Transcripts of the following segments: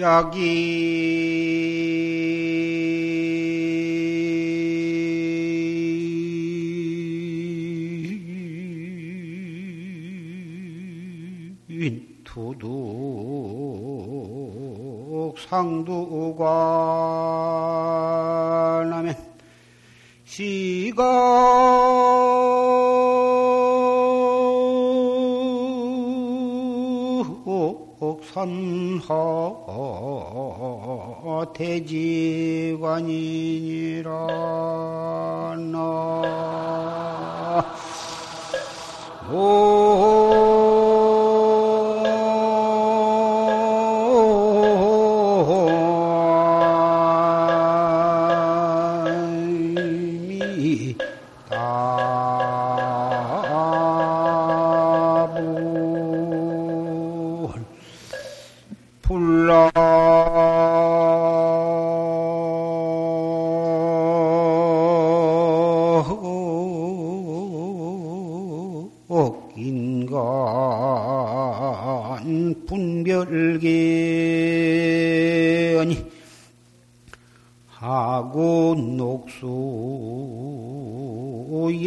여기. 투둑 상두관하면 시각 산하 대지관이니라. 나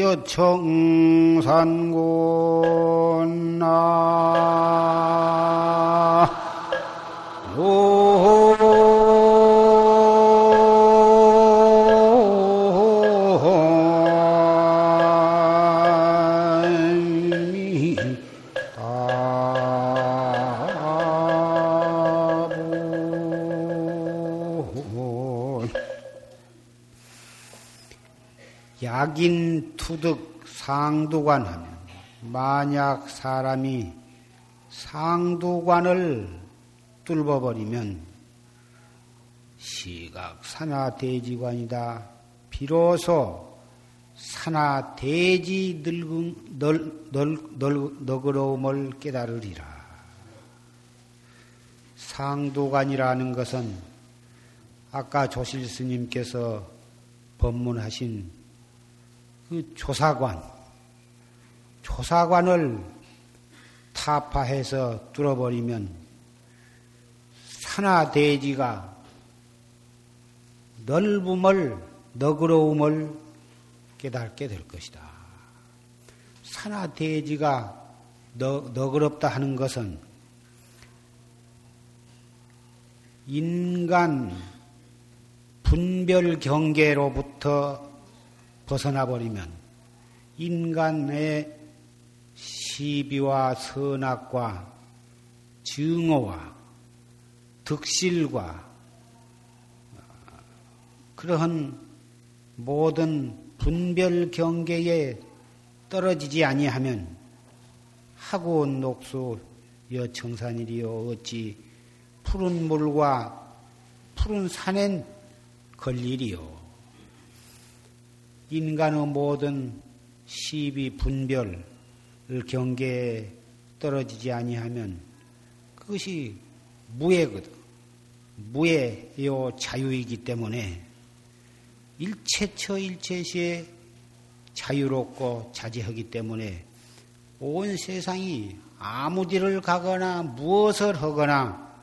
여청산곤 나 약인 상두관 하면 만약 사람이 상두관을 뚫어버리면 시각 산하 대지관이다. 비로소 산하 대지 늙은 널, 널, 널, 너그러움을 깨달으리라. 상두관이라는 것은 아까 조실 스님께서 법문하신 그 조사관, 조사관을 타파해서 뚫어버리면 산하 대지가 넓음을 너그러움을 깨닫게 될 것이다. 산하 대지가 너, 너그럽다 하는 것은 인간 분별 경계로부터 벗어나 버리면 인간의 시비와 선악과 증오와 득실과 그러한 모든 분별 경계에 떨어지지 아니하면 하고 녹수 여청산이리요 어찌 푸른 물과 푸른 산엔 걸리리요 인간의 모든 시비 분별 경계에 떨어지지 아니하면 그것이 무예거든. 무예요 자유이기 때문에 일체처 일체시에 자유롭고 자제하기 때문에 온 세상이 아무 데를 가거나 무엇을 하거나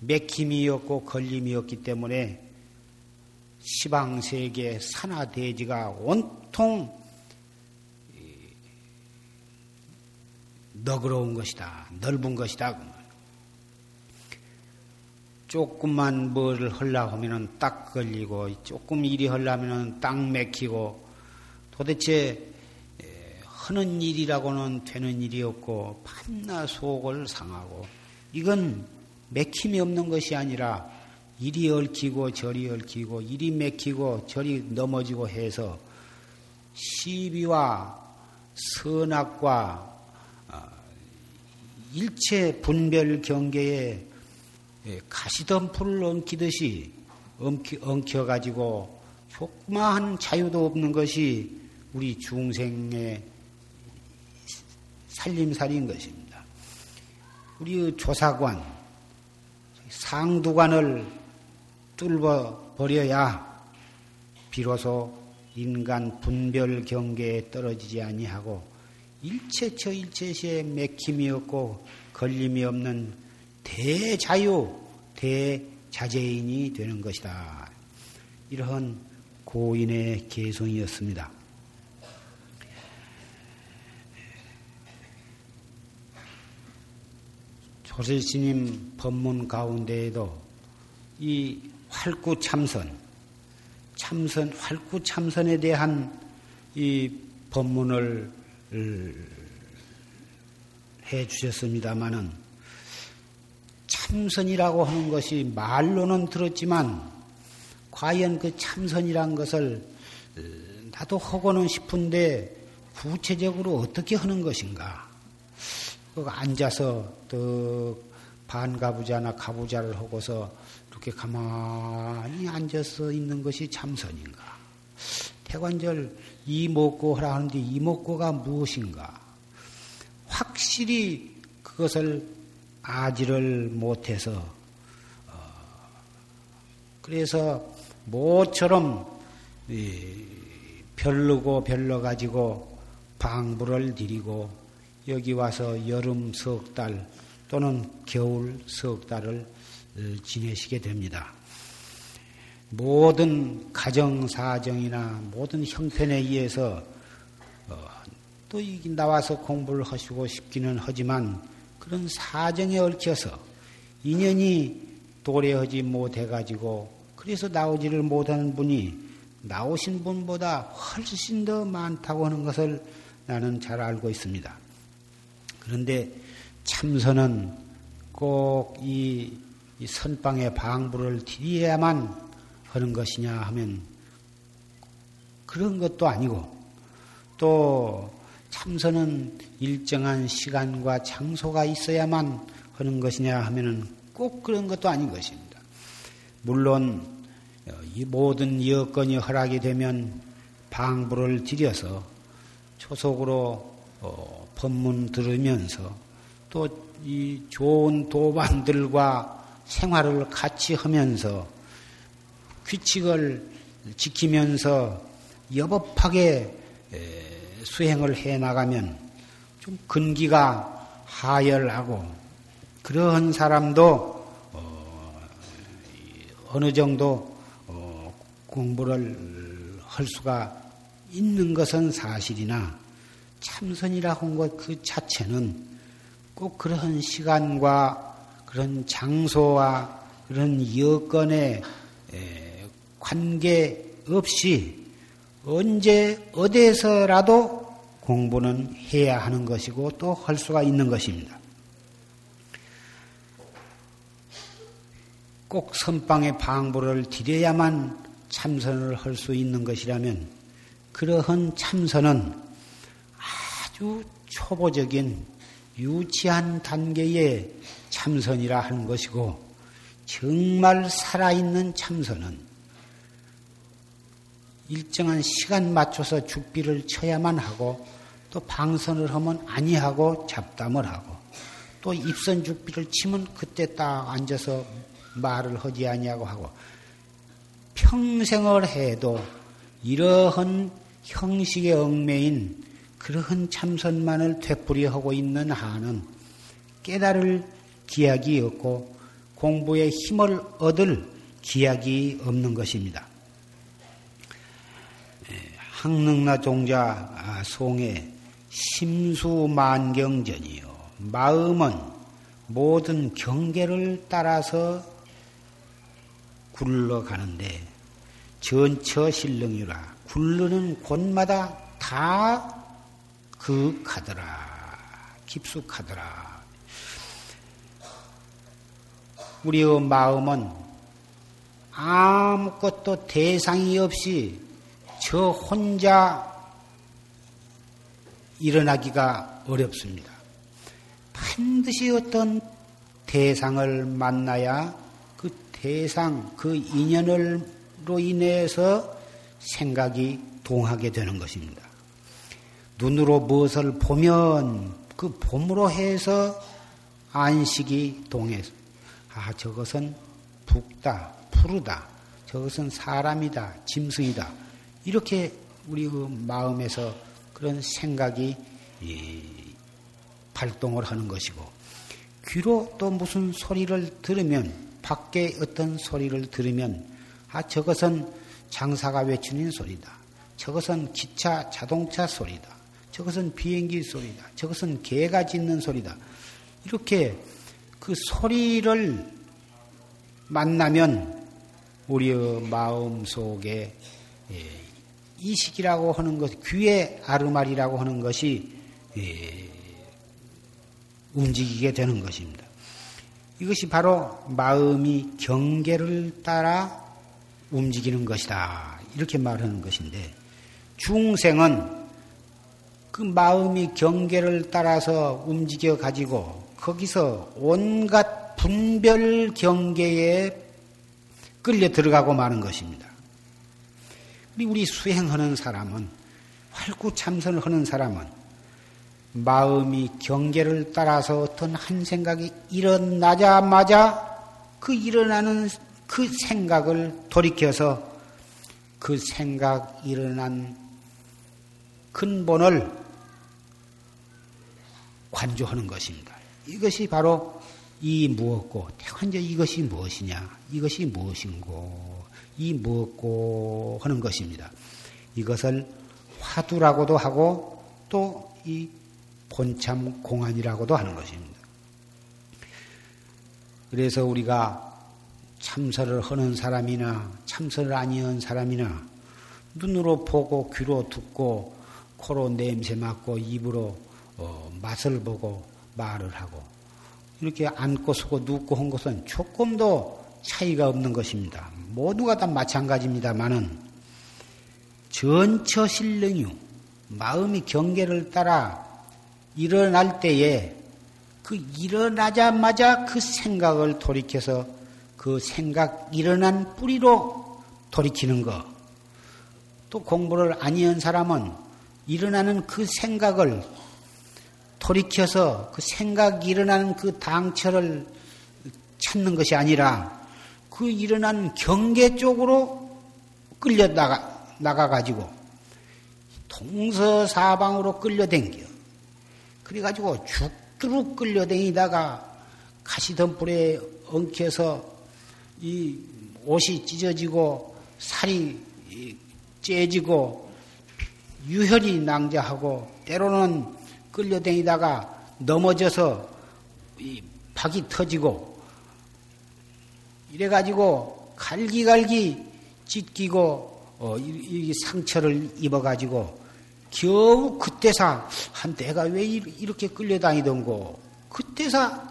맥힘이 없고 걸림이 없기 때문에 시방세계 산하대지가 온통 너그러운 것이다. 넓은 것이다. 조금만 뭐를 하려고 하면은 딱 걸리고, 조금 일이 하려면은 딱 맥히고, 도대체 하는 일이라고는 되는 일이 없고, 밤낮 속을 상하고, 이건 맥힘이 없는 것이 아니라, 이리 얽히고 저리 얽히고, 이리 맥히고 저리 넘어지고 해서, 시비와 선악과 일체 분별 경계에 예, 가시덤불을 엉키듯이 엉켜, 가지고 조그마한 자유도 없는 것이 우리 중생의 살림살이인 것입니다. 우리 조사관, 상두관을 뚫어 버려야 비로소 인간 분별 경계에 떨어지지 아니하고 일체처 일체시에 맥힘이 없고 걸림이 없는 대자유 대자재인이 되는 것이다. 이러한 고인의 개성이었습니다. 조실스님 법문 가운데에도 이 활구 참선, 참선, 활구 참선에 대한 이 법문을 해 주셨습니다마는 참선이라고 하는 것이 말로는 들었지만 과연 그 참선이란 것을 나도 하고는 싶은데 구체적으로 어떻게 하는 것인가? 앉아서 또 반가부자나 가부자를 하고서 이렇게 가만히 앉아서 있는 것이 참선인가? 태관절 이목고 하라 하는데 이목고가 무엇인가? 확실히 그것을 아지를 못해서 어, 그래서 모처럼 별르고 별러 가지고 방부를 드리고 여기 와서 여름 석 달 또는 겨울 석 달을 어, 지내시게 됩니다. 모든 가정 사정이나 모든 형편에 의해서 어, 또 나와서 공부를 하시고 싶기는 하지만 그런 사정에 얽혀서 인연이 도래하지 못해 가지고 그래서 나오지를 못하는 분이 나오신 분보다 훨씬 더 많다고 하는 것을 나는 잘 알고 있습니다. 그런데 참선은 꼭 이 선방의 방부를 드려야만 하는 것이냐 하면 그런 것도 아니고 또 참선은 일정한 시간과 장소가 있어야만 하는 것이냐 하면은 꼭 그런 것도 아닌 것입니다. 물론 이 모든 여건이 허락이 되면 방부를 들여서 초속으로 어, 법문 들으면서 또 이 좋은 도반들과 생활을 같이 하면서 규칙을 지키면서 여법하게 수행을 해 나가면 좀 근기가 하열하고 그러한 사람도 어, 느 정도 어, 공부를 할 수가 있는 것은 사실이나 참선이라고 한것 그 자체는 꼭 그런 시간과 그런 장소와 그런 여건에 관계 없이 언제 어디에서라도 공부는 해야 하는 것이고 또 할 수가 있는 것입니다. 꼭 선방의 방부를 드려야만 참선을 할 수 있는 것이라면 그러한 참선은 아주 초보적인 유치한 단계의 참선이라 하는 것이고 정말 살아있는 참선은 일정한 시간 맞춰서 죽비를 쳐야만 하고 또 방선을 하면 아니하고 잡담을 하고 또 입선 죽비를 치면 그때 딱 앉아서 말을 하지 아니하고 하고 평생을 해도 이러한 형식의 얽매인 그러한 참선만을 되풀이하고 있는 한은 깨달을 기약이 없고 공부에 힘을 얻을 기약이 없는 것입니다. 항능나 종자 아, 송의 심수만경전이요. 마음은 모든 경계를 따라서 굴러가는데 전처 실능이라 굴르는 곳마다 다 그하더라 깊숙하더라. 우리의 마음은 아무것도 대상이 없이 저 혼자 일어나기가 어렵습니다. 반드시 어떤 대상을 만나야 그 대상, 그 인연으로 인해서 생각이 동하게 되는 것입니다. 눈으로 무엇을 보면 그 봄으로 해서 안식이 동해서 아 저것은 붓다, 푸르다, 저것은 사람이다, 짐승이다 이렇게 우리 그 마음에서 그런 생각이 발동을 하는 것이고 귀로 또 무슨 소리를 들으면 밖에 어떤 소리를 들으면 아 저것은 장사가 외치는 소리다. 저것은 기차 자동차 소리다. 저것은 비행기 소리다. 저것은 개가 짖는 소리다. 이렇게 그 소리를 만나면 우리의 마음 속에 예, 이식이라고 하는 것, 귀의 아르말이라고 하는 것이 예, 움직이게 되는 것입니다. 이것이 바로 마음이 경계를 따라 움직이는 것이다. 이렇게 말하는 것인데, 중생은 그 마음이 경계를 따라서 움직여 가지고 거기서 온갖 분별 경계에 끌려 들어가고 마는 것입니다. 우리 수행하는 사람은 활구 참선을 하는 사람은 마음이 경계를 따라서 어떤 한 생각이 일어나자마자 그 일어나는 그 생각을 돌이켜서 그 생각 일어난 근본을 관조하는 것입니다. 이것이 바로 이 무엇고, 태관저 이것이 무엇이냐, 이것이 무엇인고, 이 무엇고 하는 것입니다. 이것을 화두라고도 하고 또 이 본참 공안이라고도 하는 것입니다. 그래서 우리가 참선을 하는 사람이나 참선을 아니한 사람이나 눈으로 보고 귀로 듣고 코로 냄새 맡고 입으로 어, 맛을 보고 말을 하고 이렇게 앉고 서고 눕고 한 것은 조금도 차이가 없는 것입니다. 모두가 다 마찬가지입니다만은 전처 실능유 마음이 경계를 따라 일어날 때에 그 일어나자마자 그 생각을 돌이켜서 그 생각 일어난 뿌리로 돌이키는 것. 또 공부를 아니한 사람은 일어나는 그 생각을 돌이켜서 그 생각 일어나는 그 당처를 찾는 것이 아니라 그 일어난 경계 쪽으로 끌려 나가, 나가가지고 동서사방으로 끌려댕겨. 그래가지고 죽도록 끌려다니다가 가시덤불에 엉켜서 이 옷이 찢어지고 살이 째지고 유혈이 낭자하고 때로는 끌려다니다가 넘어져서 이 박이 터지고 이래가지고 갈기갈기 찢기고 어, 이, 이 상처를 입어가지고 겨우 그때사 한 내가 왜 이렇게 끌려다니던고 그때사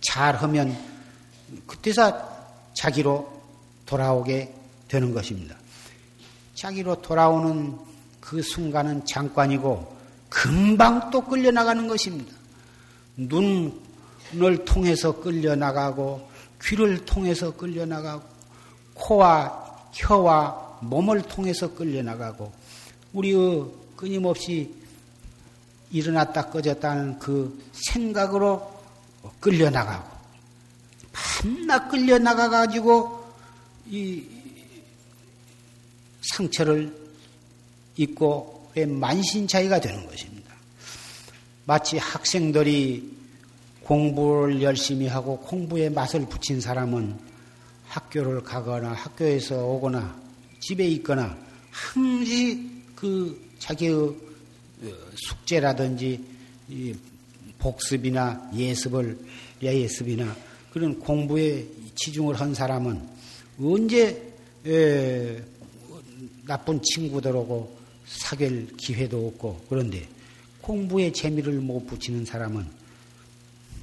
잘하면 그때사 자기로 돌아오게 되는 것입니다. 자기로 돌아오는 그 순간은 잠깐이고 금방 또 끌려나가는 것입니다. 눈을 통해서 끌려나가고 귀를 통해서 끌려나가고 코와 혀와 몸을 통해서 끌려나가고 우리의 끊임없이 일어났다 꺼졌다는 그 생각으로 끌려나가고, 밤낮 끌려나가가지고 이 상처를 입고 만신차이가 되는 것입니다. 마치 학생들이 공부를 열심히 하고 공부에 맛을 붙인 사람은 학교를 가거나 학교에서 오거나 집에 있거나 항시 그 자기의 어, 숙제라든지 복습이나 예습을 예습이나 그런 공부에 치중을 한 사람은 언제 나쁜 친구들하고 사귈 기회도 없고 그런데 공부에 재미를 못 붙이는 사람은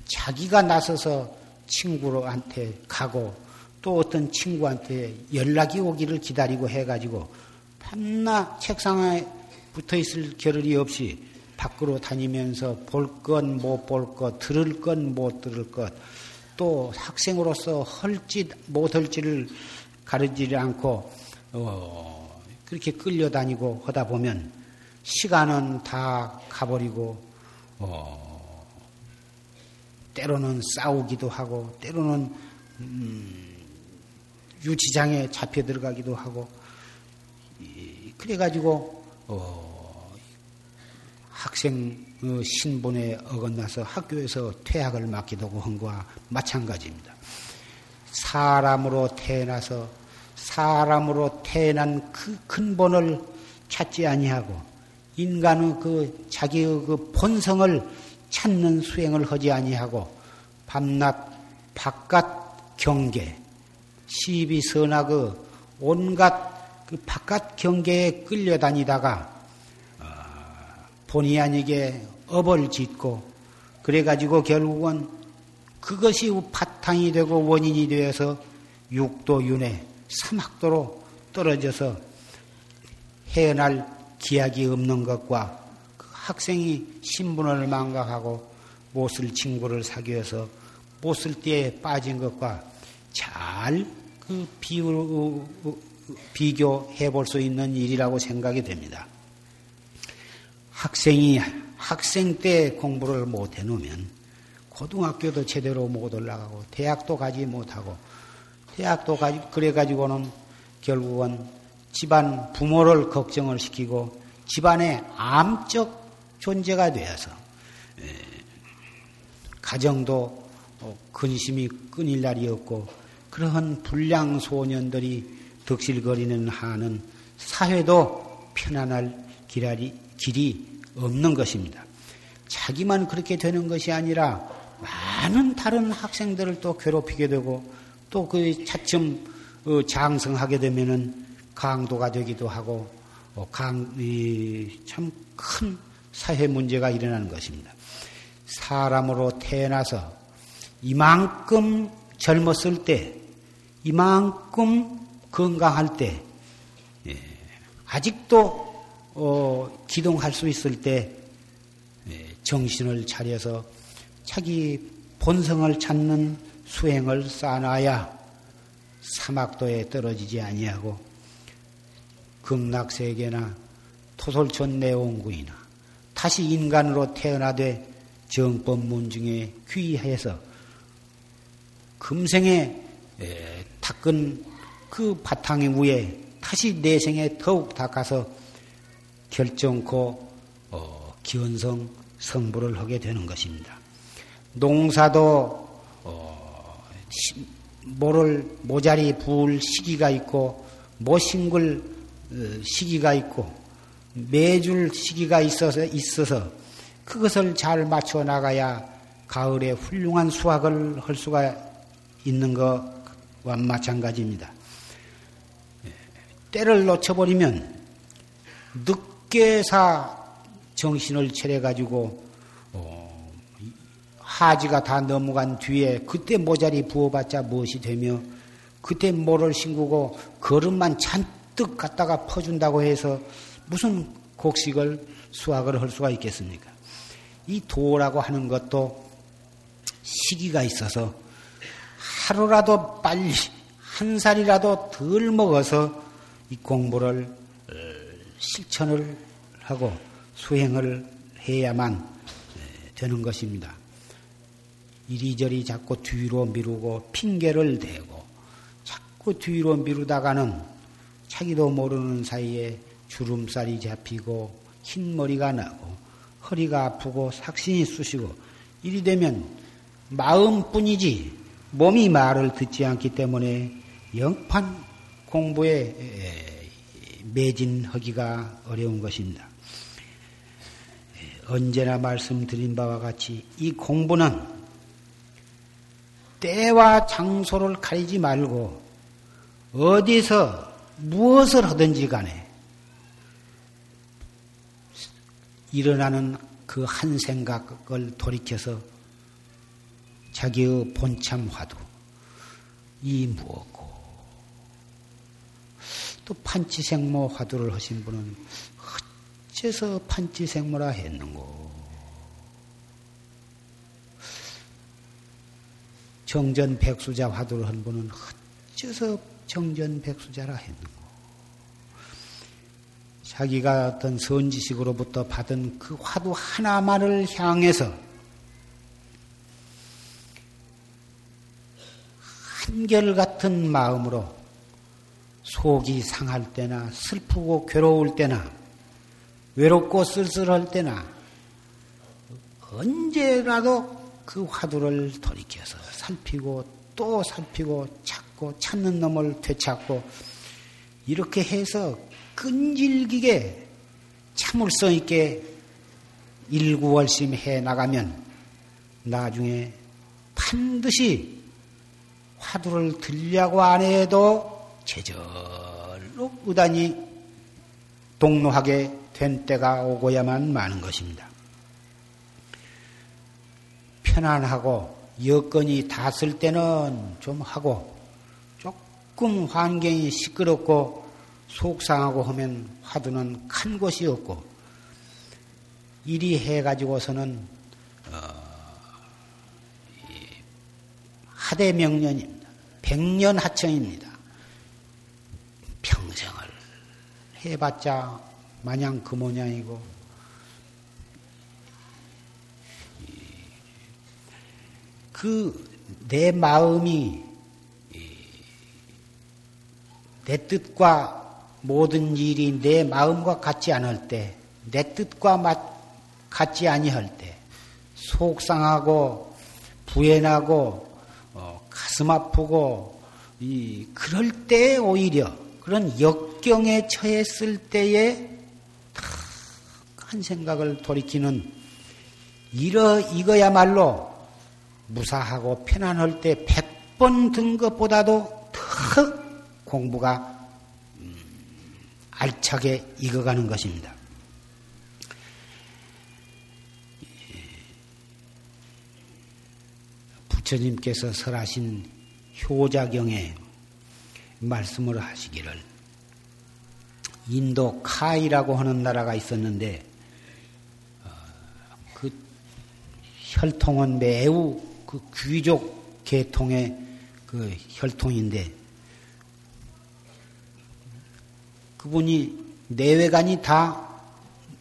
자기가 나서서 친구한테 가고 또 어떤 친구한테 연락이 오기를 기다리고 해가지고 밤낮 책상에 붙어 있을 겨를이 없이 밖으로 다니면서 볼 것, 못 볼 것, 들을 것, 못 들을 것, 또 학생으로서 헐짓, 못할지를 가르치지 않고, 어, 그렇게 끌려다니고 하다 보면 시간은 다 가버리고, 어, 때로는 싸우기도 하고, 때로는, 음, 유치장에 잡혀 들어가기도 하고, 그래가지고 어, 학생 어, 신분에 어긋나서 학교에서 퇴학을 맞기도 한 것과 마찬가지입니다. 사람으로 태어나서 사람으로 태어난 그 근본을 찾지 아니하고 인간의 그 자기의 그 본성을 찾는 수행을 하지 아니하고 밤낮 바깥 경계 시비 선악 그 온갖 그 바깥 경계에 끌려다니다가 어, 본의 아니게 업을 짓고 그래가지고 결국은 그것이 바탕이 되고 원인이 되어서 육도 윤회 사막도로 떨어져서 헤어날 기약이 없는 것과 그 학생이 신분을 망각하고 못을 친구를 사귀어서 못을 띠에 빠진 것과 잘 그 비교해 볼 수 있는 일이라고 생각이 됩니다. 학생이 학생 때 공부를 못 해놓으면 고등학교도 제대로 못 올라가고 대학도 가지 못하고 대학도 가지 그래가지고는 결국은 집안 부모를 걱정을 시키고 집안의 암적 존재가 되어서 가정도 어, 근심이 끊일 날이 없고 그러한 불량 소년들이 덕실거리는 한은 사회도 편안할 길이, 길이 없는 것입니다. 자기만 그렇게 되는 것이 아니라 많은 다른 학생들을 또 괴롭히게 되고 또 그 차츰 어, 장성하게 되면은 강도가 되기도 하고 어, 참큰 사회 문제가 일어나는 것입니다. 사람으로 태어나서 이만큼 젊었을 때, 이만큼 건강할 때, 예, 아직도 어, 기동할 수 있을 때 예, 정신을 차려서 자기 본성을 찾는 수행을 쌓아놔야 사막도에 떨어지지 아니하고 극락세계나 토솔촌 내원구이나 다시 인간으로 태어나되 정법문 중에 귀해서 금생에 닦은 그 바탕의 위에 다시 내생에 더욱 닦아서 결정코 어, 기원성 성불을 하게 되는 것입니다. 농사도 어, 모를 모자리 부을 시기가 있고 모싱글 어, 시기가 있고 매줄 시기가 있어서 있어서 그것을 잘 맞춰 나가야 가을에 훌륭한 수확을 할 수가 있는 것과 마찬가지입니다. 때를 놓쳐버리면 늦게 사 정신을 차려 가지고 하지가 다 넘어간 뒤에 그때 모자리 부어봤자 무엇이 되며 그때 모를 싱구고 걸음만 잔뜩 갖다가 퍼준다고 해서 무슨 곡식을 수확을 할 수가 있겠습니까? 이 도라고 하는 것도 시기가 있어서 하루라도 빨리 한 살이라도 덜 먹어서 이 공부를 어, 실천을 하고 수행을 해야만 되는 것입니다. 이리저리 자꾸 뒤로 미루고 핑계를 대고 자꾸 뒤로 미루다가는 자기도 모르는 사이에 주름살이 잡히고 흰 머리가 나고 허리가 아프고 삭신이 쑤시고 이리 되면 마음뿐이지 몸이 말을 듣지 않기 때문에 영판 공부에 매진하기가 어려운 것입니다. 언제나 말씀드린 바와 같이 이 공부는 때와 장소를 가리지 말고 어디서 무엇을 하든지 간에 일어나는 그 한 생각을 돌이켜서 자기의 본참 화두 이 무엇고 또 판치생모 화두를 하신 분은 어째서 판치생모라 했는고 정전 백수자 화두를 한 분은 어째서 정전 백수자라 했는고. 자기가 어떤 선지식으로부터 받은 그 화두 하나만을 향해서 한결같은 마음으로 속이 상할 때나 슬프고 괴로울 때나 외롭고 쓸쓸할 때나 언제라도 그 화두를 돌이켜서 살피고 또 살피고 찾고 찾는 놈을 되찾고 이렇게 해서 끈질기게 참을성 있게 일구월심 해 나가면 나중에 반드시 화두를 들려고 안 해도 제절로 의단이 동로하게 된 때가 오고야만 마는 것입니다. 편안하고 여건이 닿았을 때는 좀 하고 조금 환경이 시끄럽고 속상하고 하면 화두는 칸 곳이 없고 이리 해가지고서는 어, 하대명년입니다. 백년 하청입니다. 평생을 해봤자 마냥 그 모양이고 그 내 마음이 내 뜻과 모든 일이 내 마음과 같지 않을 때, 내 뜻과 같지 아니할 때, 속상하고 부연하고 어, 가슴 아프고 이 그럴 때 오히려 그런 역경에 처했을 때에 한 생각을 돌이키는 이러 이거야말로 무사하고 편안할 때백번든 것보다도 더 공부가 음, 알차게 익어가는 것입니다. 부처님께서 설하신 효자경에 말씀을 하시기를 인도 카이라고 하는 나라가 있었는데 어, 그 혈통은 매우 그 귀족 계통의 그 혈통인데 그분이 내외관이 다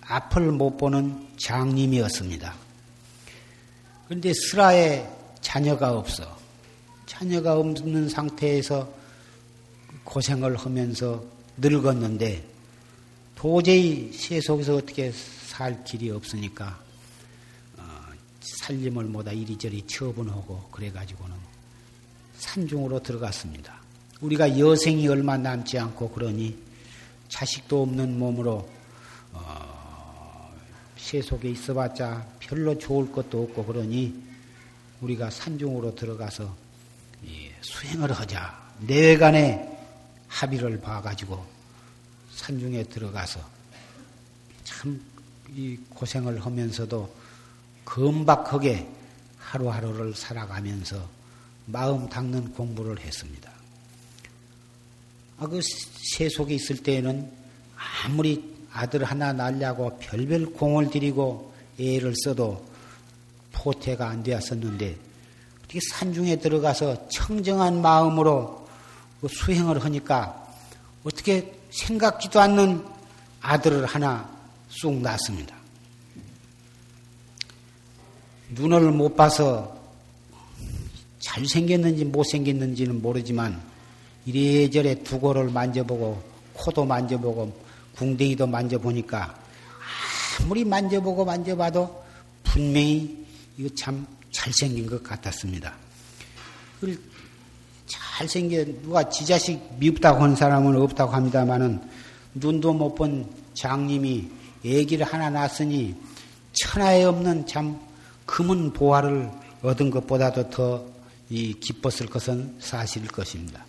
앞을 못 보는 장님이었습니다. 그런데 스라에 자녀가 없어. 자녀가 없는 상태에서 고생을 하면서 늙었는데 도저히 세속에서 어떻게 살 길이 없으니까 살림을 뭐다 이리저리 처분하고 그래가지고는 산중으로 들어갔습니다. 우리가 여생이 얼마 남지 않고 그러니 자식도 없는 몸으로 어, 세속에 있어봤자 별로 좋을 것도 없고 그러니 우리가 산중으로 들어가서 수행을 하자. 내외간에 합의를 봐가지고 산중에 들어가서 참 고생을 하면서도 금박하게 하루하루를 살아가면서 마음 닦는 공부를 했습니다. 아, 그 세속에 있을 때에는 아무리 아들 하나 낳으려고 별별 공을 들이고 애를 써도 포태가 안 되었었는데 어떻게 산중에 들어가서 청정한 마음으로 그 수행을 하니까 어떻게 생각지도 않는 아들을 하나 쑥 낳습니다. 눈을 못 봐서 잘생겼는지 못생겼는지는 모르지만 이래저래 두고를 만져보고 코도 만져보고 궁뎅이도 만져보니까 아무리 만져보고 만져봐도 분명히 이거 참 잘생긴 것 같았습니다. 잘생겨 누가 지 자식 미흡다고 하는 사람은 없다고 합니다만은 눈도 못 본 장님이 애기를 하나 낳았으니 천하에 없는 참 금은 보화를 얻은 것보다도 더 이 기뻤을 것은 사실일 것입니다.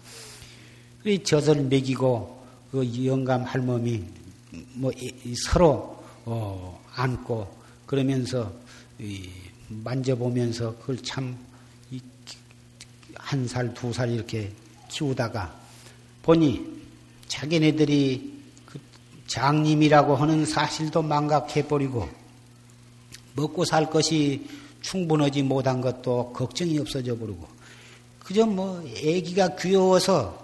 이 젖을 먹이고 그 영감 할멈이 뭐 서로 어 안고 그러면서 만져보면서 그걸 참 한 살, 두살 이렇게 키우다가 보니 자기네들이 그 장님이라고 하는 사실도 망각해버리고 먹고 살 것이 충분하지 못한 것도 걱정이 없어져 버리고 그저 뭐 애기가 귀여워서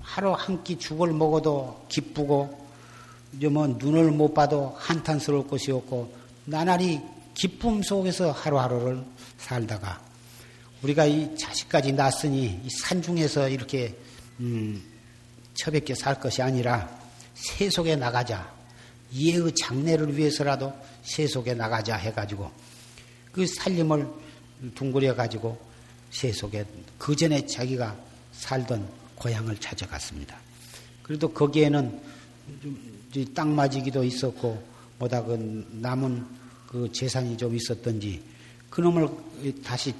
하루 한 끼 죽을 먹어도 기쁘고 이제 뭐 눈을 못 봐도 한탄스러울 것이 없고 나날이 기쁨 속에서 하루하루를 살다가 우리가 이 자식까지 낳았으니 이 산중에서 이렇게 음, 처백게 살 것이 아니라 세속에 나가자. 이해의 장래를 위해서라도 세속에 나가자 해가지고 그 살림을 둥그려 가지고 세속에 그 전에 자기가 살던 고향을 찾아갔습니다. 그래도 거기에는 땅 맞이기도 있었고 뭐다 그 남은 그 재산이 좀 있었던지 그놈을 다시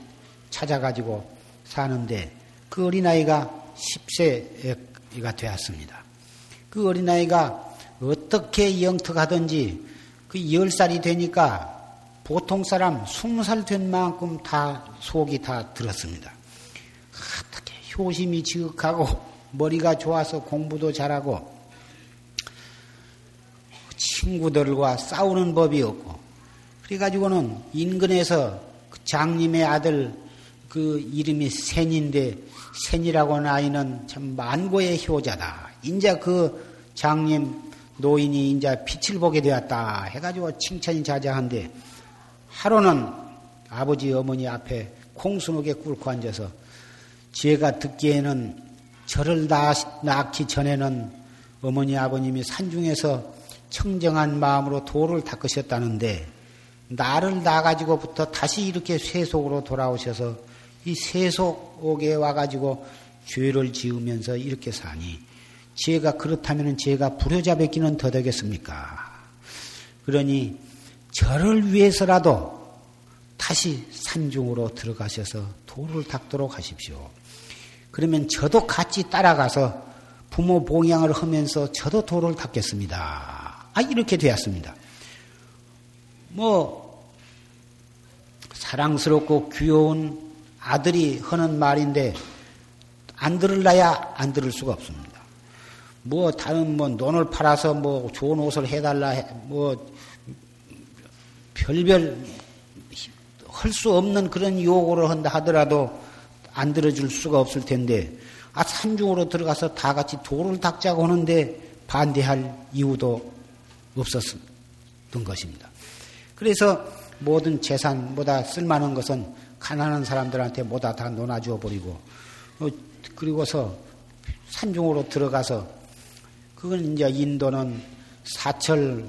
찾아가지고 사는데 그 어린아이가 10세가 되었습니다. 그 어린아이가 어떻게 영특하든지 그 10살이 되니까 보통 사람 20살 된 만큼 다 속이 다 들었습니다. 어떻게 효심이 지극하고 머리가 좋아서 공부도 잘하고 친구들과 싸우는 법이 없고 그래가지고는 인근에서 그 장님의 아들 그 이름이 센인데 센이라고 하는 아이는 참 만고의 효자다. 인자 그 장님 노인이 인자 빛을 보게 되었다 해가지고 칭찬이 자자한데 하루는 아버지 어머니 앞에 콩수옥에 꿇고 앉아서 제가 듣기에는 저를 낳기 전에는 어머니 아버님이 산중에서 청정한 마음으로 도를 닦으셨다는데 나를 낳아가지고부터 다시 이렇게 세속으로 돌아오셔서 이 세속에 와가지고 죄를 지으면서 이렇게 사니 제가 그렇다면 제가 불효자뵙기는 더 되겠습니까? 그러니 저를 위해서라도 다시 산중으로 들어가셔서 도를 닦도록 하십시오. 그러면 저도 같이 따라가서 부모 봉양을 하면서 저도 도를 닦겠습니다. 아, 이렇게 되었습니다. 뭐, 사랑스럽고 귀여운 아들이 하는 말인데, 안 들을라야 안 들을 수가 없습니다. 뭐, 다른 뭐, 논을 팔아서 뭐, 좋은 옷을 해달라, 뭐, 별별 할 수 없는 그런 요구를 한다 하더라도 안 들어줄 수가 없을 텐데, 아, 산중으로 들어가서 다 같이 돌을 닦자고 하는데 반대할 이유도 없었던 것입니다. 그래서 모든 재산보다 쓸만한 것은 가난한 사람들한테 모다 다 논아주어 버리고, 어, 그리고서 산중으로 들어가서, 그건 이제 인도는 사철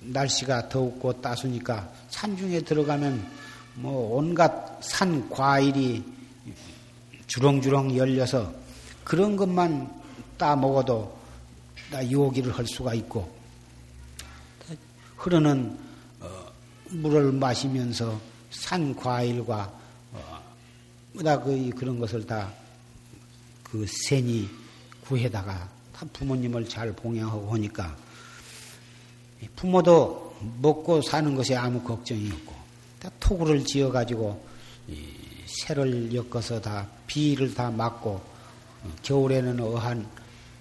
날씨가 더웠고 따수니까 산중에 들어가면 뭐 온갖 산 과일이 주렁주렁 열려서 그런 것만 따 먹어도 나 요기를 할 수가 있고 흐르는 어, 물을 마시면서 산 과일과 어, 다 그, 그런 것을 다 그 센이 구해다가 다 부모님을 잘 봉양하고 하니까 부모도 먹고 사는 것이 아무 걱정이 없고 다 토구를 지어 가지고 새를 엮어서 다 비를 다 맞고 어, 겨울에는 어한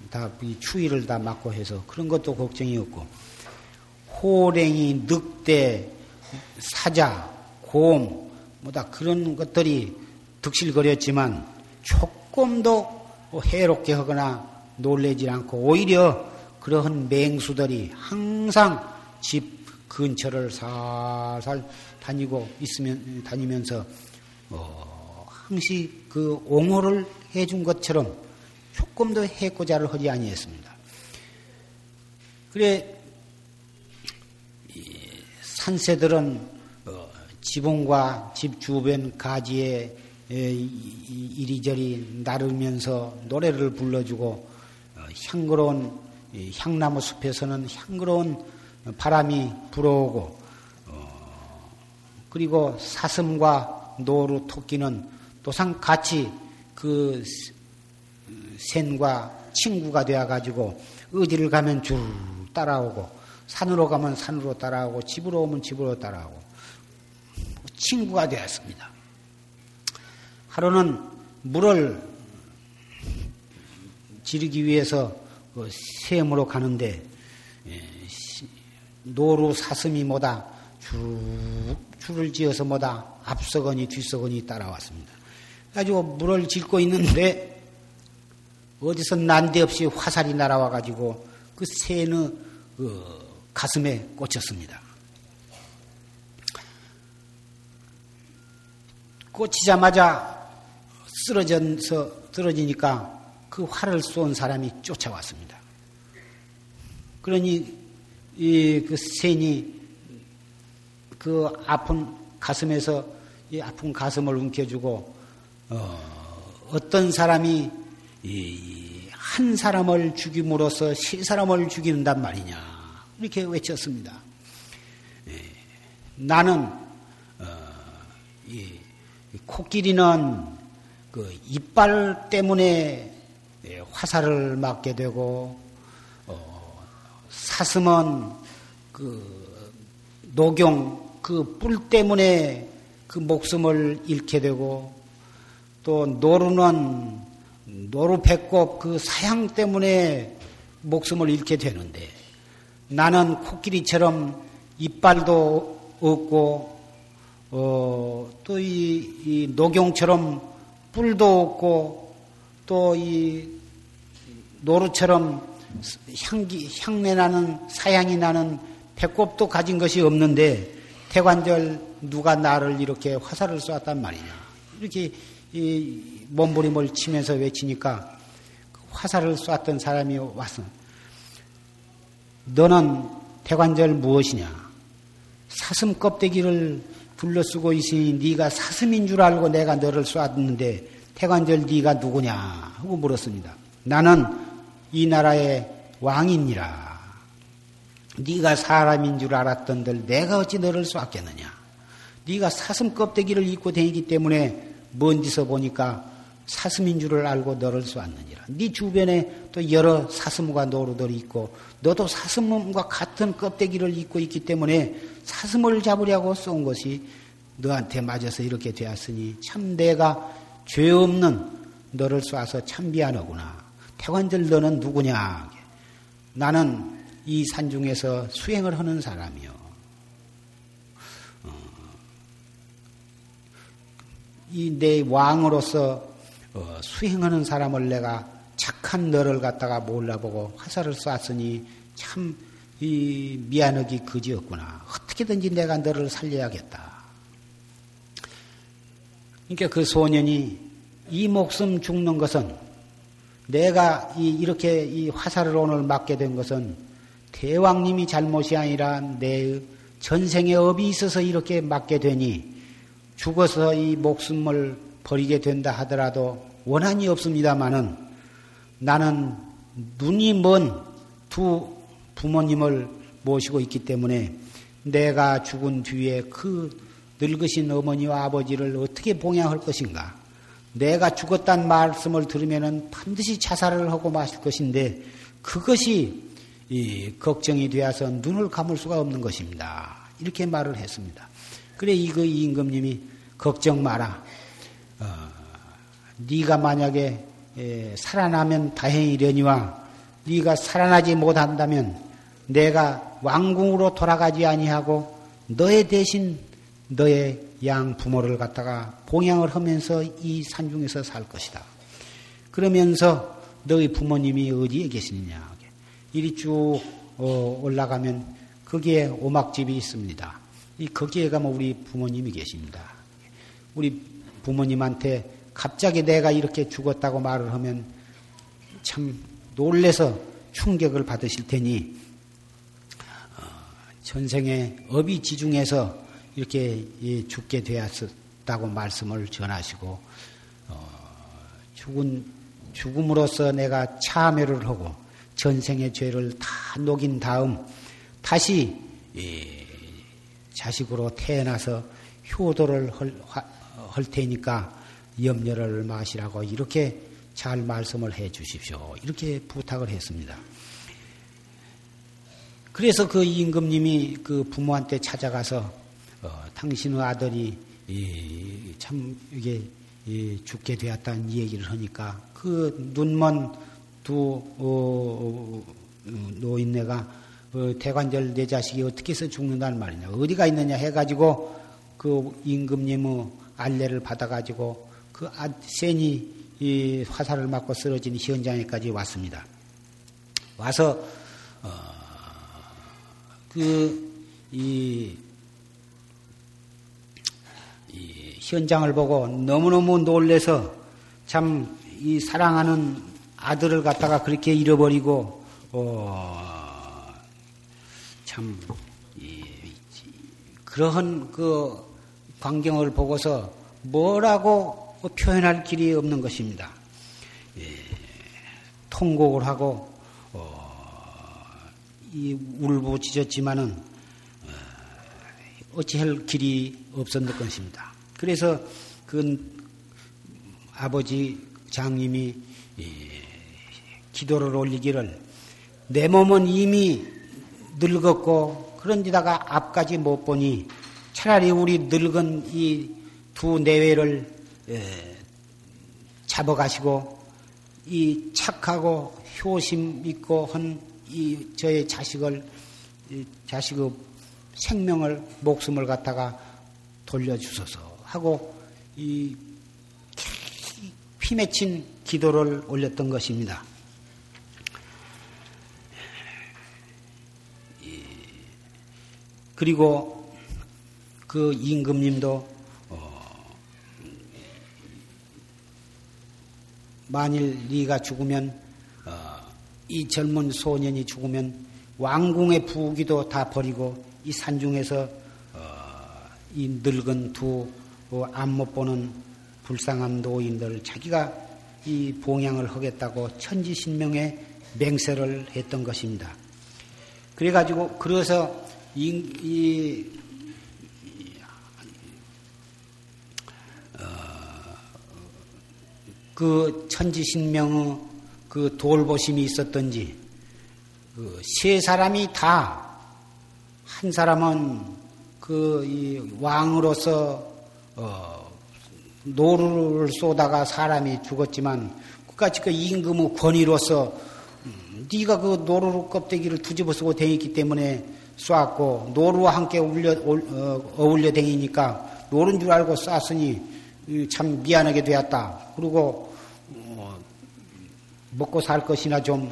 다 추위를 다 맞고 해서 그런 것도 걱정이 없고 호랭이, 늑대, 사자, 곰 뭐 다 그런 것들이 득실거렸지만 조금도 해롭게 하거나 놀래지 않고 오히려 그러한 맹수들이 항상 집 근처를 살살 다니고 있으면 다니면서 어, 항시 그 옹호를 해준 것처럼 조금 더 해코자를 하지 아니했습니다. 그래 산새들은 어, 지붕과 집 주변 가지에 이리저리 나르면서 노래를 불러주고 어, 향그러운 향나무 숲에서는 향그러운 바람이 불어오고 어, 그리고 사슴과 노루 토끼는 또상 같이 그 샌과 친구가 되어 가지고 어디를 가면 줄 따라오고 산으로 가면 산으로 따라오고 집으로 오면 집으로 따라오고 친구가 되었습니다. 하루는 물을 지르기 위해서 그 샘으로 가는데 예, 노루 사슴이 뭐다 쭉 줄을 지어서 뭐다 앞서거니 뒤서거니 따라왔습니다. 가지고 물을 짓고 있는데 어디서 난데없이 화살이 날아와 가지고 그 새의 그 가슴에 꽂혔습니다. 꽂히자마자 쓰러져서 쓰러지니까 그 활을 쏜 사람이 쫓아왔습니다. 그러니 이그 새이 그 아픈 가슴에서 이 아픈 가슴을 움켜주고 어, 떤 사람이 이, 한 사람을 죽임으로써 세 사람을 죽인단 말이냐 이렇게 외쳤습니다. 예, 나는 어, 이, 코끼리는 그 이빨 때문에 예, 화살을 맞게 되고 어, 사슴은 그 녹용 그 뿔 때문에 그 목숨을 잃게 되고 또 노루는 노루 배꼽 그 사양 때문에 목숨을 잃게 되는데 나는 코끼리처럼 이빨도 없고 어, 또이 이 녹용처럼 뿔도 없고 또 이 노루처럼 향기 향내 나는 사향이 나는 배꼽도 가진 것이 없는데 태관절 누가 나를 이렇게 화살을 쏘았단 말이냐 이렇게 이 몸부림을 치면서 외치니까 화살을 쐈던 사람이 왔어. 너는 태관절 무엇이냐? 사슴 껍데기를 둘러쓰고 있으니 네가 사슴인 줄 알고 내가 너를 쐈는데 태관절 네가 누구냐? 하고 물었습니다. 나는 이 나라의 왕이니라. 네가 사람인 줄 알았던들 내가 어찌 너를 쐈겠느냐? 네가 사슴 껍데기를 입고 다니기 때문에 먼 데서 보니까 사슴인 줄을 알고 너를 쏘았느니라. 네 주변에 또 여러 사슴과 노루들이 있고 너도 사슴과 같은 껍데기를 입고 있기 때문에 사슴을 잡으려고 쏜 것이 너한테 맞아서 이렇게 되었으니 참 내가 죄 없는 너를 쏴서 참 미안하구나. 태관절 너는 누구냐? 나는 이 산중에서 수행을 하는 사람이요. 어, 이내 왕으로서 어, 수행하는 사람을 내가 착한 너를 갖다가 몰라보고 화살을 쐈으니 참 미안하기 그지였구나. 어떻게든지 내가 너를 살려야겠다. 그러니까 그 소년이 이 목숨 죽는 것은 내가 이렇게 이 화살을 오늘 맞게 된 것은 대왕님이 잘못이 아니라 내 전생의 업이 있어서 이렇게 맞게 되니 죽어서 이 목숨을 버리게 된다 하더라도 원한이 없습니다마는 나는 눈이 먼 두 부모님을 모시고 있기 때문에 내가 죽은 뒤에 그 늙으신 어머니와 아버지를 어떻게 봉양할 것인가? 내가 죽었단 말씀을 들으면 반드시 자살을 하고 마실 것인데 그것이 걱정이 되어서 눈을 감을 수가 없는 것입니다. 이렇게 말을 했습니다. 그래 이거 임금님이 걱정 마라. 어, 네가 만약에 에, 살아나면 다행이려니와 네가 살아나지 못한다면 내가 왕궁으로 돌아가지 아니하고 너의 대신 너의 양 부모를 갖다가 봉양을 하면서 이 산중에서 살 것이다. 그러면서 너희 부모님이 어디에 계시느냐? 이리 쭉 어, 올라가면 거기에 오막집이 있습니다. 이 거기에 가면 우리 부모님이 계십니다. 우리 부모님한테 갑자기 내가 이렇게 죽었다고 말을 하면 참 놀래서 충격을 받으실 테니 어, 전생에 업이 지중해서 이렇게 죽게 되었다고 말씀을 전하시고 어, 죽은 죽음으로써 내가 참여를 하고 전생의 죄를 다 녹인 다음 다시 자식으로 태어나서 효도를 할, 할 테니까 염려를 마시라고 이렇게 잘 말씀을 해 주십시오. 이렇게 부탁을 했습니다. 그래서 그 임금님이 그 부모한테 찾아가서 어, 당신의 아들이 이, 참 이게 이, 죽게 되었다는 얘기를 하니까 그 눈먼 두 어, 어, 노인네가 어, 대관절 내 자식이 어떻게 해서 죽는다는 말이냐 어디가 있느냐 해가지고 그 임금님의 알레를 받아가지고 그 아, 센이 이 화살을 맞고 쓰러진 현장에까지 왔습니다. 와서 어, 그이 이 현장을 보고 너무너무 놀래서 참 이 사랑하는 아들을 갖다가 그렇게 잃어버리고 어, 참 이, 그러한 그 광경을 보고서 뭐라고 뭐 표현할 길이 없는 것입니다. 예, 통곡을 하고 어, 이 울부짖었지만은 어, 어찌할 길이 없었던 것입니다. 그래서 그 아버지 장님이 예, 기도를 올리기를 내 몸은 이미 늙었고 그런데다가 앞까지 못 보니 차라리 우리 늙은 이 두 내외를 잡아가시고 이 착하고 효심 있고 한 이 저의 자식을 자식의 생명을 목숨을 갖다가 돌려주소서 하고 이 피맺힌 기도를 올렸던 것입니다. 그리고 그 임금님도 어, 만일 네가 죽으면 어, 이 젊은 소년이 죽으면 왕궁의 부귀도 다 버리고 이 산중에서 어, 이 늙은 두 안못 보는 불쌍한 노인들 자기가 이 봉양을 하겠다고 천지신명에 맹세를 했던 것입니다. 그래가지고 그래서 이, 이 어, 그 천지신명의 그 돌보심이 있었던지 그 세 사람이 다 한 사람은 그 왕으로서 어, 노루를 쏘다가 사람이 죽었지만 끝까지 그 임금의 권위로서 음, 네가 그 노루루 껍데기를 뒤집어 쓰고 다녔기 때문에 쏘았고 노루와 함께 울려, 어, 어울려 다니니까 노룬 줄 알고 쐈으니 참 미안하게 되었다. 그리고 어, 먹고 살 것이나 좀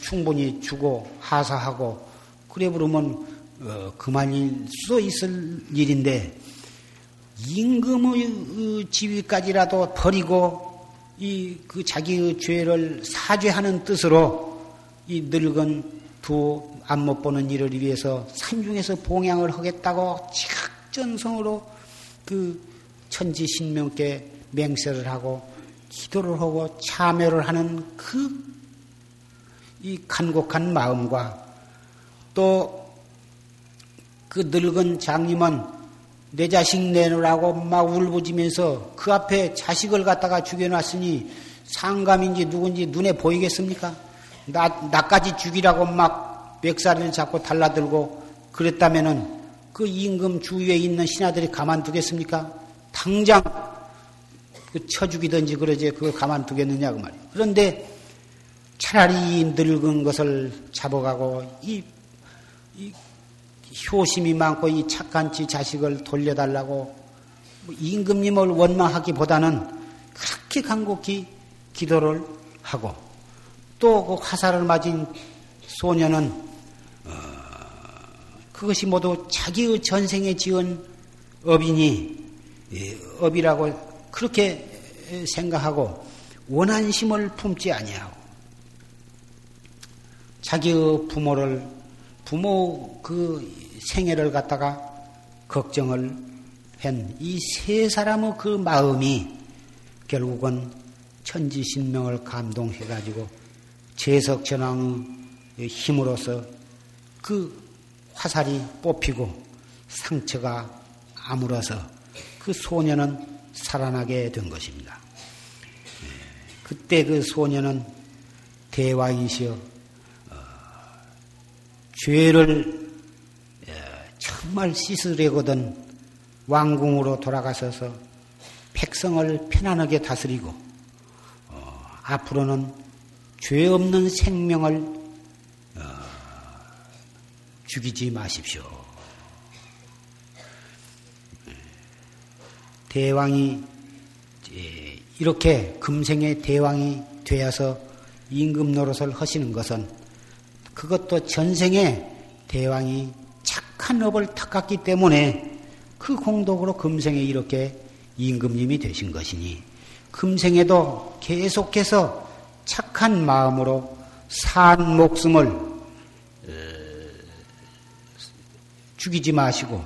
충분히 주고 하사하고 그래 부르면 어, 그만일 수 있을 일인데 임금의 지위까지라도 버리고 이 그 자기의 죄를 사죄하는 뜻으로 이 늙은 두 안 못 보는 일을 위해서 산중에서 봉양을 하겠다고 지각전성으로 그 천지 신명께 맹세를 하고 기도를 하고 참여를 하는 그 이 간곡한 마음과 또 그 늙은 장님은 내 자식 내놓으라고 막 울부짖으면서 그 앞에 자식을 갖다가 죽여놨으니 상감인지 누군지 눈에 보이겠습니까? 나, 나까지 죽이라고 막 멱살을 잡고 달라들고 그랬다면은 그 임금 주위에 있는 신하들이 가만두겠습니까? 당장 그쳐 죽이든지 그러지 그걸 가만두겠느냐 그 말이에요. 그런데 차라리 늙은 것을 잡아가고 이, 이 효심이 많고 이 착한 지 자식을 돌려달라고 뭐 임금님을 원망하기보다는 그렇게 간곡히 기도를 하고 또 그 화살을 맞은 소녀는 어, 그것이 모두 자기의 전생에 지은 업이니 업이라고 그렇게 생각하고 원한심을 품지 아니하고 자기의 부모를 부모 그 생애를 갖다가 걱정을 한 이 세 사람의 그 마음이 결국은 천지신명을 감동해가지고 제석전왕의 힘으로서 그 화살이 뽑히고 상처가 아물어서 그 소녀는 살아나게 된 것입니다. 예, 그때 그 소녀는 대왕이시여 어, 죄를 정말 씻으려거든 왕궁으로 돌아가셔서 백성을 편안하게 다스리고 어, 앞으로는 죄 없는 생명을 어, 죽이지 마십시오. 대왕이 이렇게 금생의 대왕이 되어서 임금 노릇을 하시는 것은 그것도 전생에 대왕이 착한 업을 닦았기 때문에 그 공덕으로 금생에 이렇게 임금님이 되신 것이니 금생에도 계속해서 착한 마음으로 산 목숨을 어, 죽이지 마시고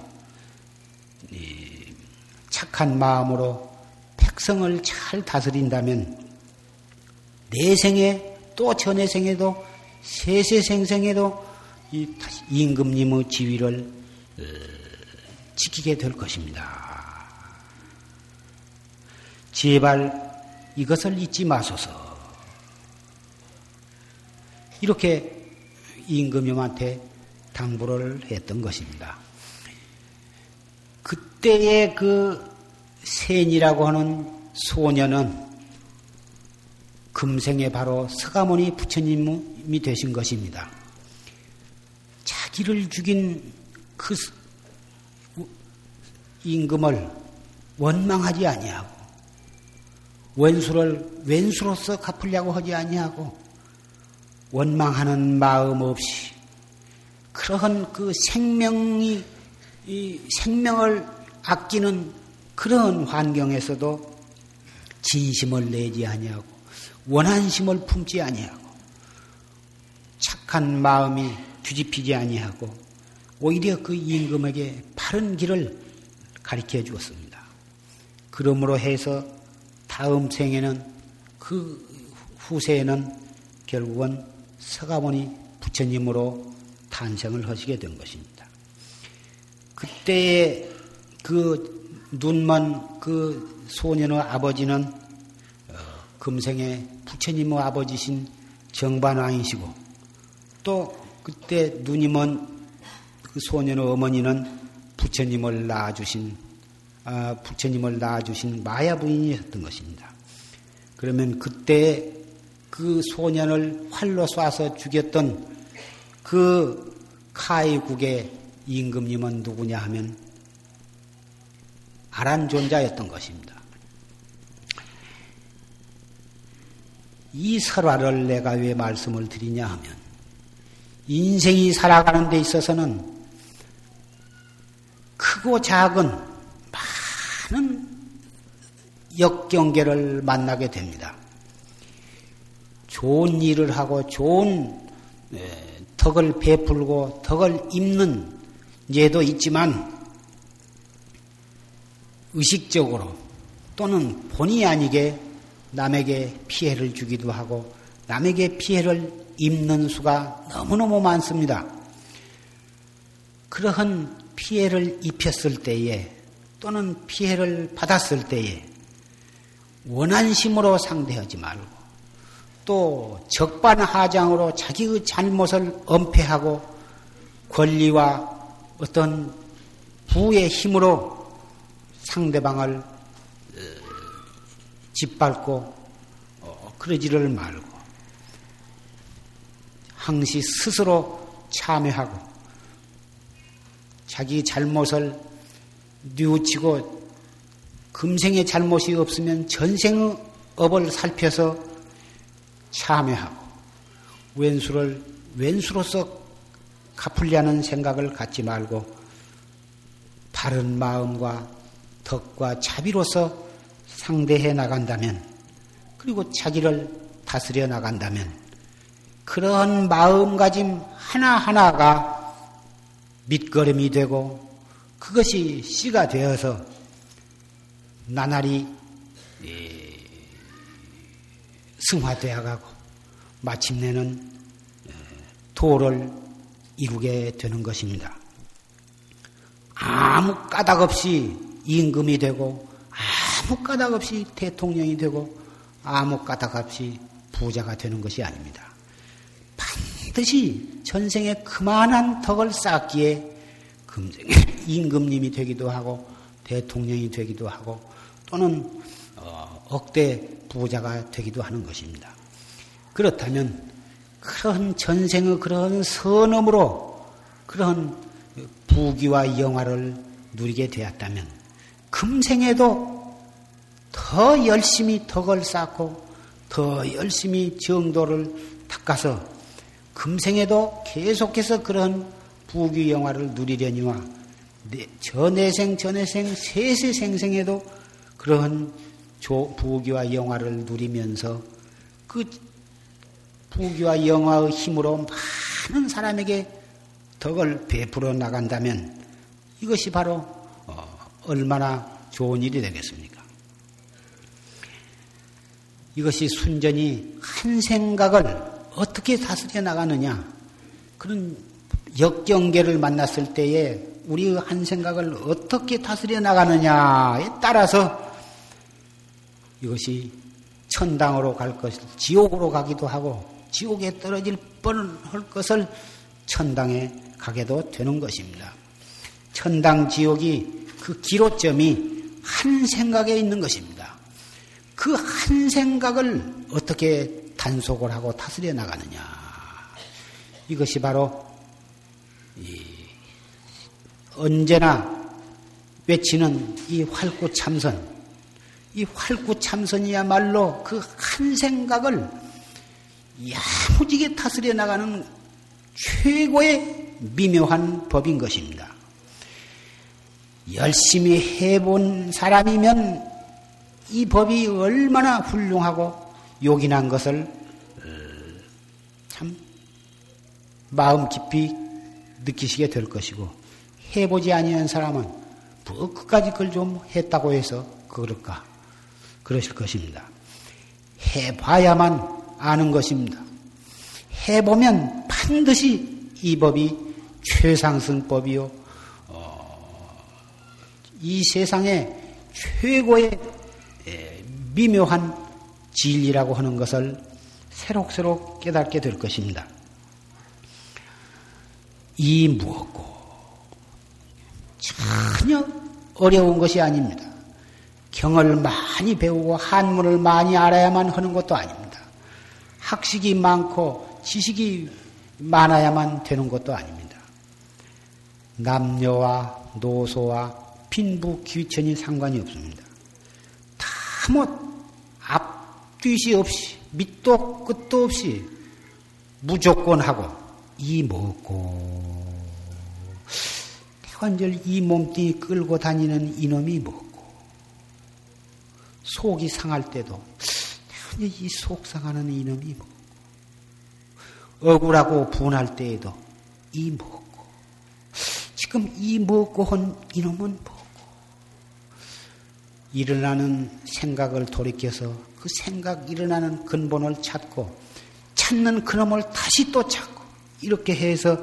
착한 마음으로 sắc 성을 잘 다스린다면 내생에 또 전해생에도 세세생생에도 이 임금님의 지위를 어, 지키게 될 것입니다. 제발 이것을 잊지 마소서. 이렇게 임금님한테 당부를 했던 것입니다. 그때의 그 센이라고 하는 소녀는 금생에 바로 서가모니 부처님 이 되신 것입니다. 자기를 죽인 그 임금을 원망하지 아니하고 원수를 왼수로서 갚으려고 하지 아니하고 원망하는 마음 없이 그러한 그 생명이 이 생명을 아끼는 그런 환경에서도 진심을 내지 아니하고 원한심을 품지 아니하고 착한 마음이 뒤집히지 아니하고 오히려 그 임금에게 바른 길을 가르쳐 주었습니다. 그러므로 해서 다음 생에는 그 후세에는 결국은 서가모니 부처님으로 탄생을 하시게 된 것입니다. 그때의 그 눈먼 그 소년의 아버지는 어, 금생에 부처님의 아버지신 정반왕이시고 또 그때 먼그 소년의 어머니는 부처님을 낳아주신 아, 부처님을 낳아주신 마야 부인이었던 것입니다. 그러면 그때 그 소년을 활로 쏴서 죽였던 그 카이국의 임금님은 누구냐 하면 아란존자였던 것입니다. 이 설화를 내가 왜 말씀을 드리냐 하면 인생이 살아가는 데 있어서는 크고 작은 많은 역경계를 만나게 됩니다. 좋은 일을 하고 좋은 덕을 베풀고 덕을 입는 예도 있지만 의식적으로 또는 본의 아니게 남에게 피해를 주기도 하고 남에게 피해를 입는 수가 너무너무 많습니다. 그러한 피해를 입혔을 때에 또는 피해를 받았을 때에 원한심으로 상대하지 말고 또 적반하장으로 자기의 잘못을 엄폐하고 권리와 어떤 부의 힘으로 상대방을 어, 짓밟고 어, 그러지를 말고 항시 스스로 참여하고 자기 잘못을 뉘우치고 금생의 잘못이 없으면 전생의 업을 살펴서 참여하고 왼수를 왼수로서 갚으려는 생각을 갖지 말고 바른 마음과 덕과 자비로서 상대해 나간다면 그리고 자기를 다스려 나간다면 그런 마음가짐 하나하나가 밑거름이 되고 그것이 씨가 되어서 나날이 승화되어 가고 마침내는 도를 이루게 되는 것입니다. 아무 까닭 없이 임금이 되고 아무 까닭 없이 대통령이 되고 아무 까닭 없이 부자가 되는 것이 아닙니다. 반드시 전생에 그만한 덕을 쌓기에 금생에 임금님이 되기도 하고 대통령이 되기도 하고 또는 어, 억대 부자가 되기도 하는 것입니다. 그렇다면 그런 전생의 그런 선험으로 그런 부귀와 영화를 누리게 되었다면 금생에도 더 열심히 덕을 쌓고 더 열심히 정도를 닦아서 금생에도 계속해서 그런 부귀 영화를 누리려니와 전해생 전해생 세세생생에도 그러한 부귀와 영화를 누리면서 그 부귀와 영화의 힘으로 많은 사람에게 덕을 베풀어 나간다면 이것이 바로 어, 얼마나 좋은 일이 되겠습니까? 이것이 순전히 한 생각을 어떻게 다스려 나가느냐 그런 역경계를 만났을 때에 우리의 한 생각을 어떻게 다스려 나가느냐에 따라서 이것이 천당으로 갈 것을 지옥으로 가기도 하고 지옥에 떨어질 뻔할 것을 천당에 가게도 되는 것입니다. 천당 지옥이 그 기로점이 한 생각에 있는 것입니다. 그 한 생각을 어떻게 단속을 하고 다스려 나가느냐. 이것이 바로 언제나 외치는 이 활구 참선. 이 활구 참선이야말로 그 한 생각을 야무지게 다스려 나가는 최고의 미묘한 법인 것입니다. 열심히 해본 사람이면 이 법이 얼마나 훌륭하고 요긴한 것을 어, 참 마음 깊이 느끼시게 될 것이고 해보지 아니한 사람은 뭐 끝까지 그걸 좀 했다고 해서 그럴까 그러실 것입니다. 해봐야만 아는 것입니다. 해보면 반드시 이 법이 최상승법이요. 어, 이 세상에 최고의 미묘한 진리라고 하는 것을 새록새록 깨닫게 될 것입니다. 이 무엇고 전혀 어려운 것이 아닙니다. 경을 많이 배우고 한문을 많이 알아야만 하는 것도 아닙니다. 학식이 많고 지식이 많아야만 되는 것도 아닙니다. 남녀와 노소와 빈부 귀천이 상관이 없습니다. 다뭐 앞뒤시 없이 밑도 끝도 없이 무조건 하고 이 먹고. 태관절 이 몸뚱이 끌고 다니는 이놈이 먹고. 속이 상할 때도 이 속 상하는 이놈이 먹고. 억울하고 분할 때에도 이 먹고. 지금 이 먹고 한 이놈은 먹고. 일어나는 생각을 돌이켜서 그 생각 일어나는 근본을 찾고 찾는 그놈을 다시 또 찾고 이렇게 해서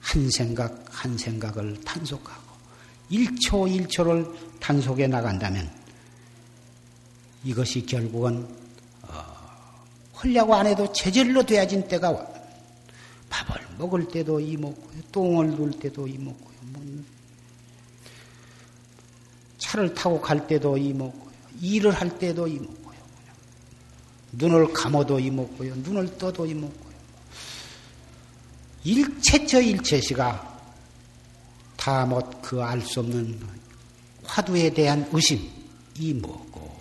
한 생각 한 생각을 단속하고 1초 1초를 단속해 나간다면 이것이 결국은 어, 헐려고 안 해도 제절로 되어진 때가 와. 밥을 먹을 때도 이먹고요. 똥을 눌 때도 이먹고요. 뭐 차를 타고 갈 때도 이먹고요. 일을 할 때도 이먹고요. 눈을 감아도 이먹고요. 눈을 떠도 이먹고요. 일체처 일체시가 다 못 그 알 수 없는 화두에 대한 의심 이먹고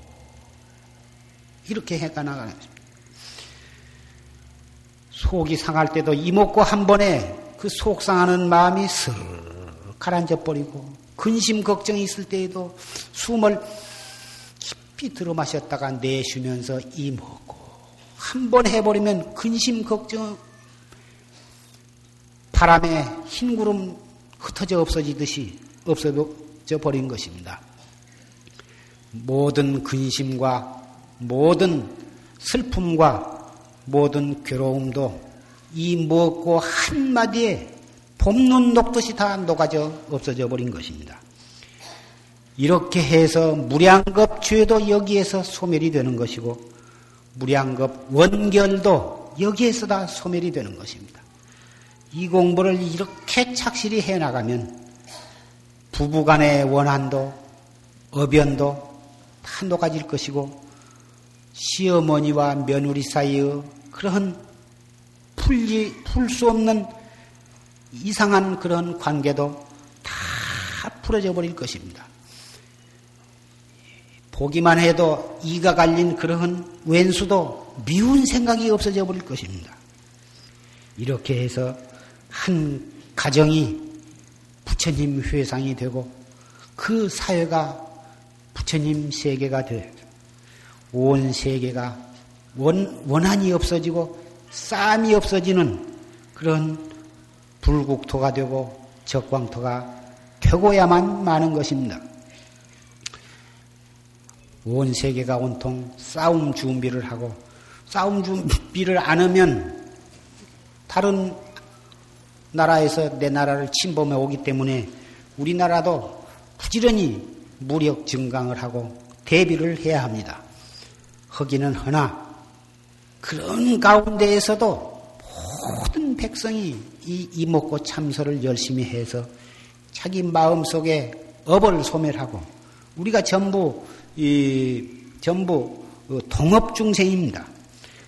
이렇게 해가 나가는 것입니다. 속이 상할 때도 이먹고 한 번에 그 속상하는 마음이 슬 가라앉아 버리고 근심 걱정이 있을 때에도 숨을 깊이 들어 마셨다가 내쉬면서 이 먹고 한 번 해버리면 근심 걱정 바람에 흰 구름 흩어져 없어지듯이 없어져 버린 것입니다. 모든 근심과 모든 슬픔과 모든 괴로움도 이 먹고 한마디에 봄눈 녹듯이 다 녹아져 없어져 버린 것입니다. 이렇게 해서 무량겁 죄도 여기에서 소멸이 되는 것이고 무량겁 원결도 여기에서 다 소멸이 되는 것입니다. 이 공부를 이렇게 착실히 해 나가면 부부간의 원한도 어변도 다 녹아질 것이고 시어머니와 며느리 사이의 그런 풀지 풀수 없는 이상한 그런 관계도 다 풀어져 버릴 것입니다. 보기만 해도 이가 갈린 그러한 왼수도 미운 생각이 없어져 버릴 것입니다. 이렇게 해서 한 가정이 부처님 회상이 되고 그 사회가 부처님 세계가 되어 온 세계가 원, 원한이 없어지고 싸움이 없어지는 그런 불국토가 되고 적광토가 되고야만 많은 것입니다. 온 세계가 온통 싸움 준비를 하고 싸움 준비를 안 하면 다른 나라에서 내 나라를 침범해 오기 때문에 우리나라도 부지런히 무력 증강을 하고 대비를 해야 합니다. 허기는 허나 그런 가운데에서도 모든 백성이 이 이목고 참소를 열심히 해서 자기 마음속에 업을 소멸하고 우리가 전부 이 전부 동업 중생입니다.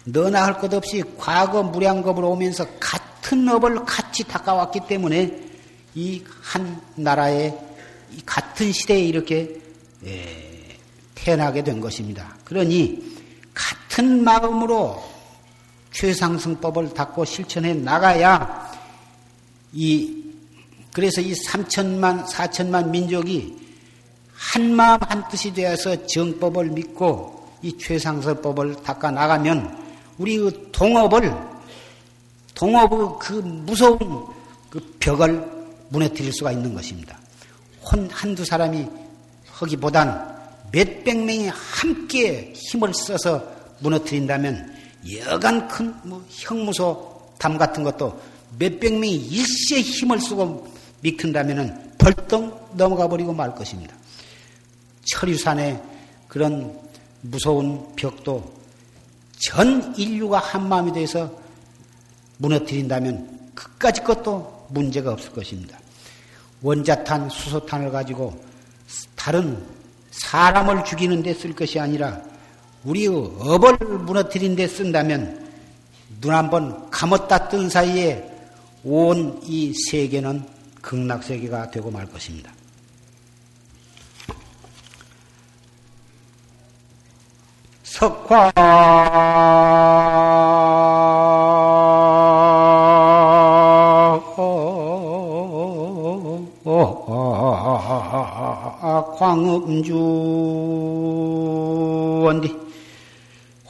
너나 할 것 없이 과거 무량겁으로 오면서 같은 업을 같이 닦아왔기 때문에 이 한 나라에 같은 시대에 이렇게 태어나게 된 것입니다. 그러니 같은 마음으로 최상승법을 닦고 실천해 나가야 이 그래서 이 3천만 4천만 민족이 한 마음 한 뜻이 되어서 정법을 믿고 이 최상승법을 닦아 나가면 우리 그 동업을 동업의 그 무서운 그 벽을 무너뜨릴 수가 있는 것입니다. 혼 한두 사람이 하기보단 몇백 명이 함께 힘을 써서 무너뜨린다면 여간 큰 뭐 형무소 담 같은 것도 몇백 명이 일시에 힘을 쓰고 미끈다면 벌떡 넘어가 버리고 말 것입니다. 철유산의 그런 무서운 벽도 전 인류가 한 마음이 돼서 무너뜨린다면 그까지 것도 문제가 없을 것입니다. 원자탄, 수소탄을 가지고 다른 사람을 죽이는 데 쓸 것이 아니라 우리의 업을 무너뜨린 데 쓴다면 눈 한번 감았다 뜬 사이에 온 이 세계는 극락세계가 되고 말 것입니다. 석화. 광음주 원디.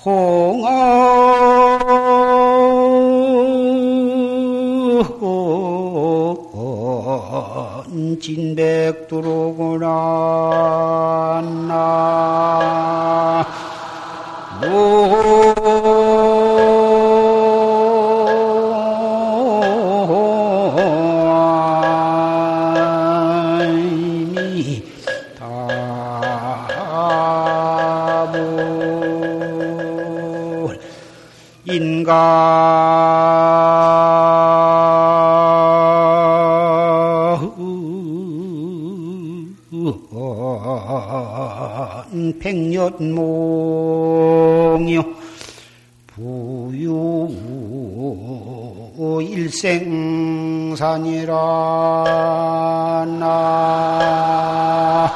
홍아 진백두로구나 나 백년몽요. 부유 일생산이라 나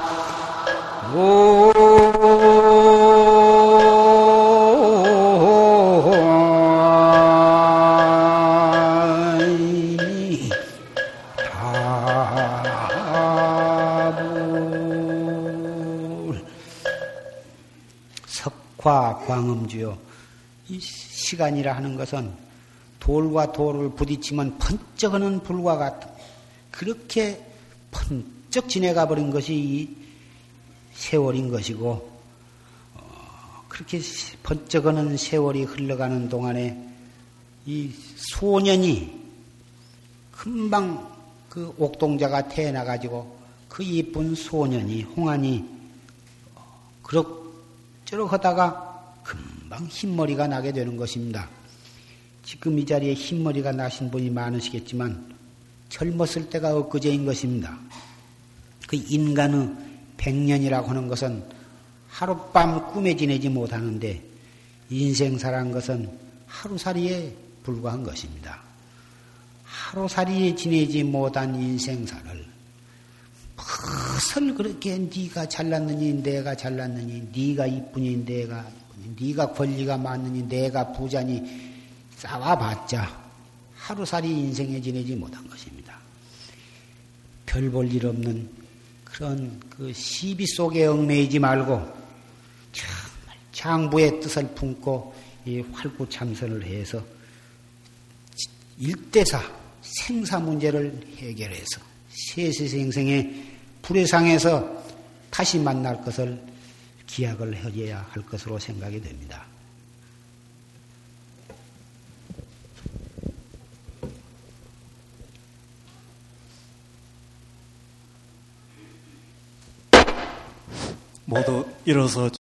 광음주요. 이 시간이라 하는 것은 돌과 돌을 부딪히면 번쩍하는 불과 같은 그렇게 번쩍 지내가 버린 것이 이 세월인 것이고 어, 그렇게 번쩍하는 세월이 흘러가는 동안에 이 소년이 금방 그 옥동자가 태어나 가지고 그 이쁜 소년이 홍안이 그럭 저럭 하다가 금방 흰머리가 나게 되는 것입니다. 지금 이 자리에 흰머리가 나신 분이 많으시겠지만 젊었을 때가 엊그제인 것입니다. 그 인간의 백년이라고 하는 것은 하룻밤 꿈에 지내지 못하는데 인생사란 것은 하루살이에 불과한 것입니다. 하루살이에 지내지 못한 인생사를 무엇을 그렇게 네가 잘났느니 내가 잘났느니 네가 이쁘니 내가 네가 권리가 많으니 내가 부자니 싸워봤자 하루살이 인생에 지내지 못한 것입니다. 별 볼 일 없는 그런 그 시비 속에 얽매이지 말고 정말 장부의 뜻을 품고 이 활구참선을 해서 일대사 생사 문제를 해결해서 세세생생의 불의상에서 다시 만날 것을 기약을 해야 할 것으로 생각이 됩니다. 모두 일어서